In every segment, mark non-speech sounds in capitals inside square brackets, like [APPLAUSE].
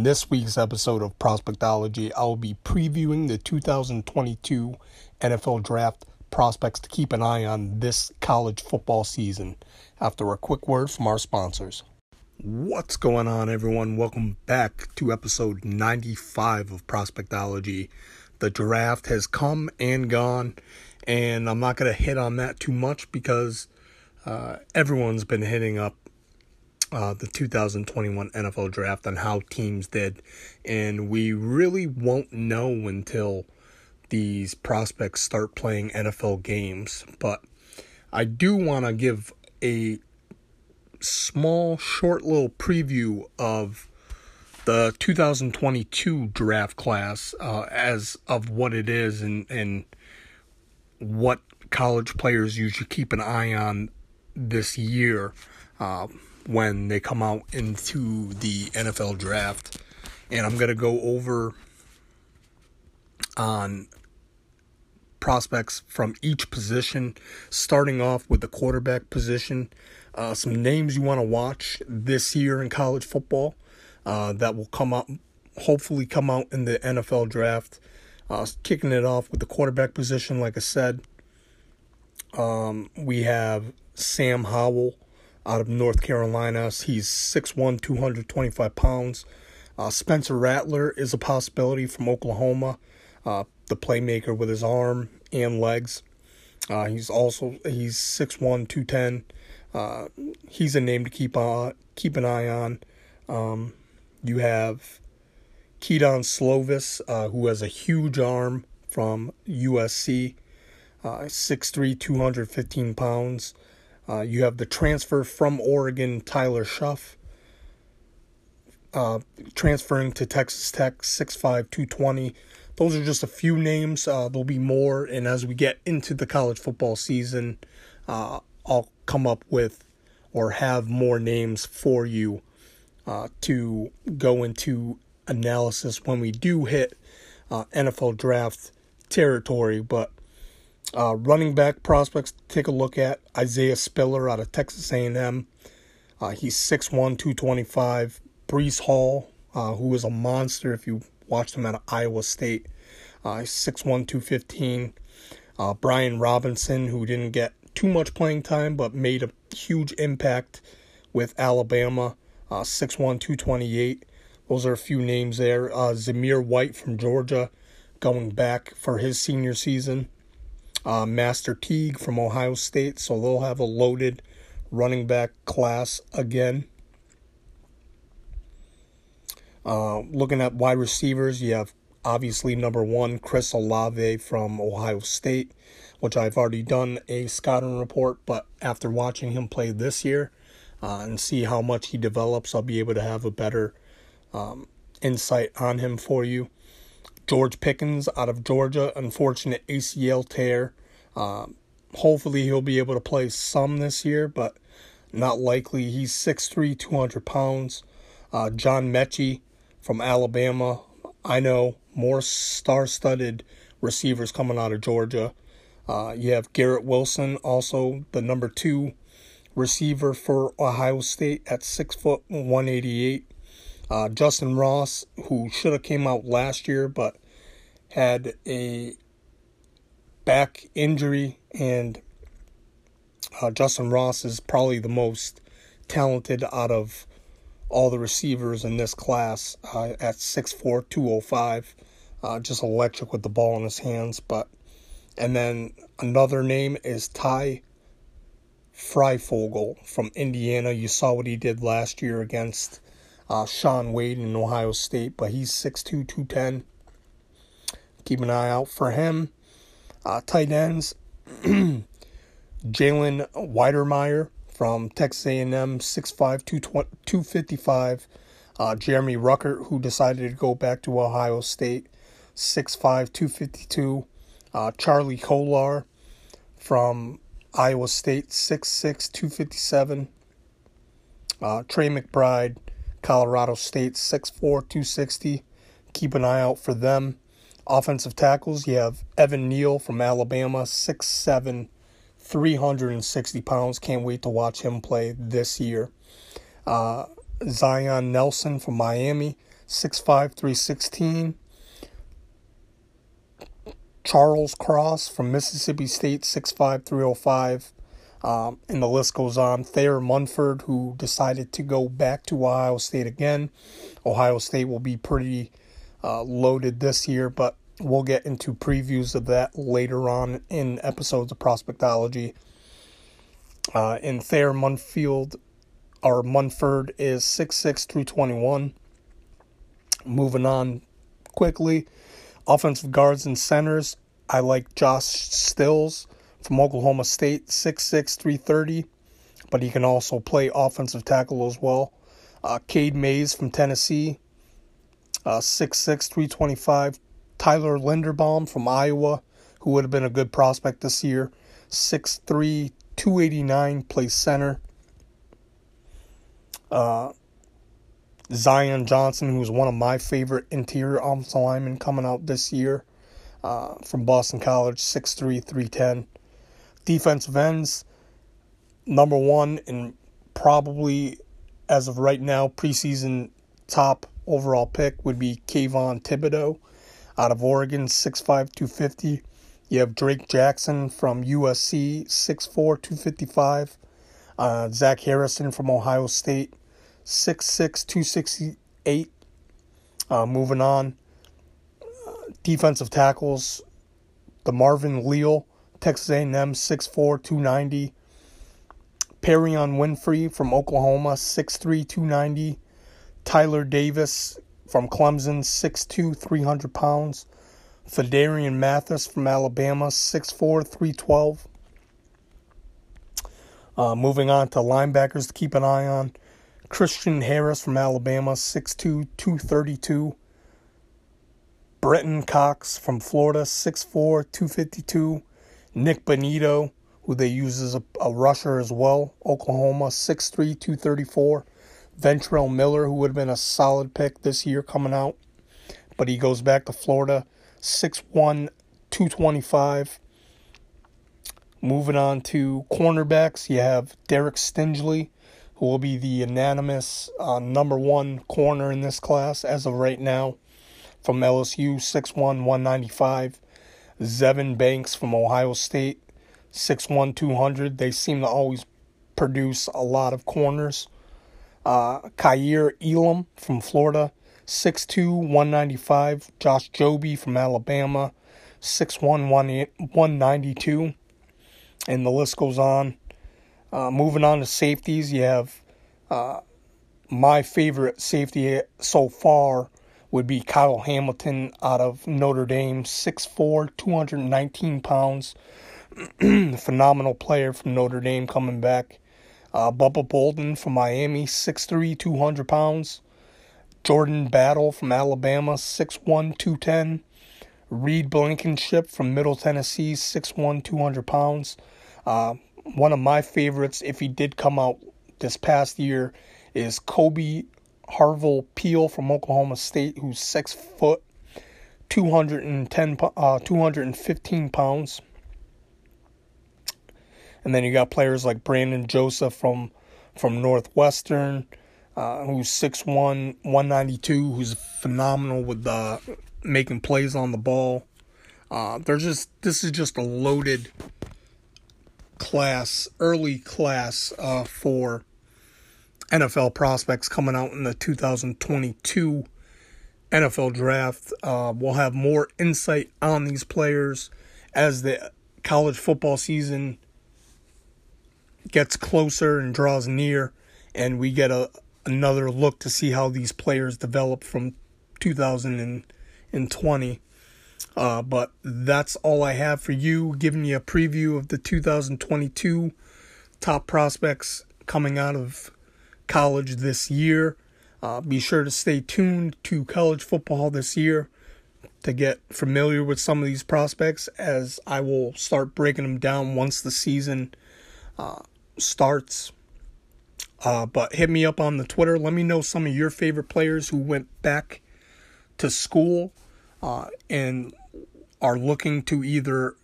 On this week's episode of Prospectology, I will be previewing the 2022 NFL Draft prospects to keep an eye on this college football season. After a quick word from our sponsors. What's going on, everyone? Welcome back to episode 95 of Prospectology. The draft has come and gone, and I'm not going to hit on that too much because uh, everyone's been hitting up uh, the 2021 NFL draft on how teams did, and we really won't know until these prospects start playing NFL games. But I do want to give a small, short little preview of the 2022 draft class uh, as of what it is and and what college players you should keep an eye on this year. Uh, when they come out into the NFL draft. And I'm going to go over on prospects from each position, starting off with the quarterback position. Uh, some names you want to watch this year in college football uh, that will come out, hopefully, come out in the NFL draft. Uh, kicking it off with the quarterback position, like I said, um, we have Sam Howell out of North Carolina. He's 6'1, 225 pounds. Uh, Spencer Rattler is a possibility from Oklahoma, uh, the playmaker with his arm and legs. Uh, he's also he's 6'1, 210. Uh, he's a name to keep on keep an eye on. Um, you have Kedon Slovis, uh, who has a huge arm from USC, uh, 6'3", 215 pounds. Uh, you have the transfer from Oregon, Tyler Shough, uh, transferring to Texas Tech, 6'5", 220. Those are just a few names. Uh, there'll be more, and as we get into the college football season, uh, I'll come up with or have more names for you uh, to go into analysis when we do hit uh, NFL draft territory. But uh, running back prospects, take a look at Isaiah Spiller out of Texas A&M. Uh, he's 6'1", 225. Breece Hall, uh, who is a monster if you watched him at Iowa State. Uh, 6'1", 215. Uh, Brian Robinson, who didn't get too much playing time but made a huge impact with Alabama, uh, 6'1", 228. Those are a few names there. Uh, Zamir White from Georgia going back for his senior season uh, Master Teague from Ohio State, so they'll have a loaded running back class again. Uh, looking at wide receivers, you have obviously number one, Chris Olave from Ohio State, which I've already done a scouting report, but after watching him play this year uh, and see how much he develops, I'll be able to have a better um, insight on him for you. George Pickens out of Georgia, unfortunate ACL tear. Uh, hopefully he'll be able to play some this year, but not likely. He's 6'3", 200 pounds. Uh, John Metchie from Alabama. I know more star-studded receivers coming out of Georgia. Uh, you have Garrett Wilson, also the number two receiver for Ohio State at six foot one eighty eight. Uh, Justin Ross, who should have came out last year, but had a back injury, and uh, Justin Ross is probably the most talented out of all the receivers in this class uh, at 6'4", 205. Uh, just electric with the ball in his hands. But and then another name is Ty Fryfogle from Indiana. You saw what he did last year against uh, Shaun Wade in Ohio State, but he's 6'2", 210. Keep an eye out for him. Uh, tight ends, [CLEARS THROAT] Jalen Wydermyer from Texas A&M, 6'5", 255. Uh, Jeremy Ruckert, who decided to go back to Ohio State, 6'5", 252. Uh, Charlie Kolar from Iowa State, 6'6", 257. Uh, Trey McBride, Colorado State, 6'4", 260. Keep an eye out for them. Offensive tackles, you have Evan Neal from Alabama, 6'7", 360 pounds. Can't wait to watch him play this year. Uh, Zion Nelson from Miami, 6'5", 316. Charles Cross from Mississippi State, 6'5", 305. Um, and the list goes on. Thayer Munford, who decided to go back to Ohio State again. Ohio State will be pretty uh, loaded this year, but we'll get into previews of that later on in episodes of Prospectology. Uh, and Thayer Munfield, or Munford, is 6'6", 321. Moving on quickly. Offensive guards and centers. I like Josh Stills from Oklahoma State, 6'6, 330, but he can also play offensive tackle as well. Uh, Cade Mays from Tennessee, uh, 6'6, 325. Tyler Linderbaum from Iowa, who would have been a good prospect this year, 6'3, 289, plays center. Uh, Zion Johnson, who's one of my favorite interior offensive linemen coming out this year uh, from Boston College, 6'3, 310. Defensive ends, number one, and probably as of right now, preseason top overall pick would be Kayvon Thibodeaux out of Oregon, 6'5, 250. You have Drake Jackson from USC, 6'4, 255. Uh, Zach Harrison from Ohio State, 6'6", 268. Uh, moving on. Uh, defensive tackles, DeMarvin Leal, Texas A&M, 6'4", 290. Perrion Winfrey from Oklahoma, 6'3", 290. Tyler Davis from Clemson, 6'2", 300 pounds. Phidarian Mathis from Alabama, 6'4", 312. Uh, moving on to linebackers to keep an eye on. Christian Harris from Alabama, 6'2", 232. Brenton Cox from Florida, 6'4", 252. Nik Bonitto, who they use as a, a rusher as well, Oklahoma, 6'3", 234. Ventrell Miller, who would have been a solid pick this year coming out, but he goes back to Florida, 6'1", 225. Moving on to cornerbacks, you have Derek Stingley, who will be the unanimous uh, number one corner in this class as of right now from LSU, 6'1, 195. Sevyn Banks from Ohio State, 6'1, 200. They seem to always produce a lot of corners. Uh, Kaiir Elam from Florida, 6'2, 195. Josh Jobe from Alabama, 6'1, 192. And the list goes on. Uh, 'moving on to safeties, you have uh, my favorite safety so far would be Kyle Hamilton out of Notre Dame, 6'4, 219 pounds. [CLEARS THROAT] Phenomenal player from Notre Dame coming back. Uh, Bubba Bolden from Miami, 6'3, 200 pounds. Jordan Battle from Alabama, 6'1, 210. Reed Blankenship from Middle Tennessee, 6'1, 200 pounds. Uh, one of my favorites, if he did come out this past year, is Kolby Harvell Peel from Oklahoma State, who's six foot, 210, uh, 215 pounds. And then you got players like Brandon Joseph from from Northwestern, uh, who's 6'1", 192, who's phenomenal with uh, making plays on the ball. Uh, they're just this is just a loaded class, early class uh, for NFL prospects coming out in the 2022 NFL draft. Uh, we'll have more insight on these players as the college football season gets closer and draws near, and we get a another look to see how these players develop from 2020. Uh, but that's all I have for you, giving you a preview of the 2022 top prospects coming out of college this year. Uh, be sure to stay tuned to college football this year to get familiar with some of these prospects as I will start breaking them down once the season uh, starts. Uh, but hit me up on the Twitter. Let me know some of your favorite players who went back to school uh, and are looking to either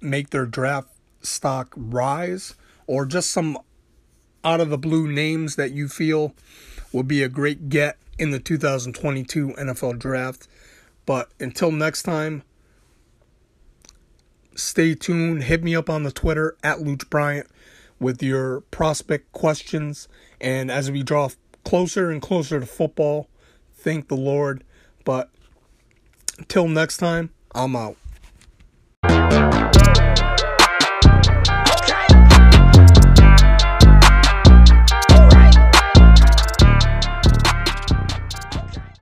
make their draft stock rise or just some out of the blue names that you feel would be a great get in the 2022 NFL draft. But until next time, stay tuned. Hit me up on the Twitter at Luch Bryant with your prospect questions. And as we draw closer and closer to football, thank the Lord. But until next time, I'm out.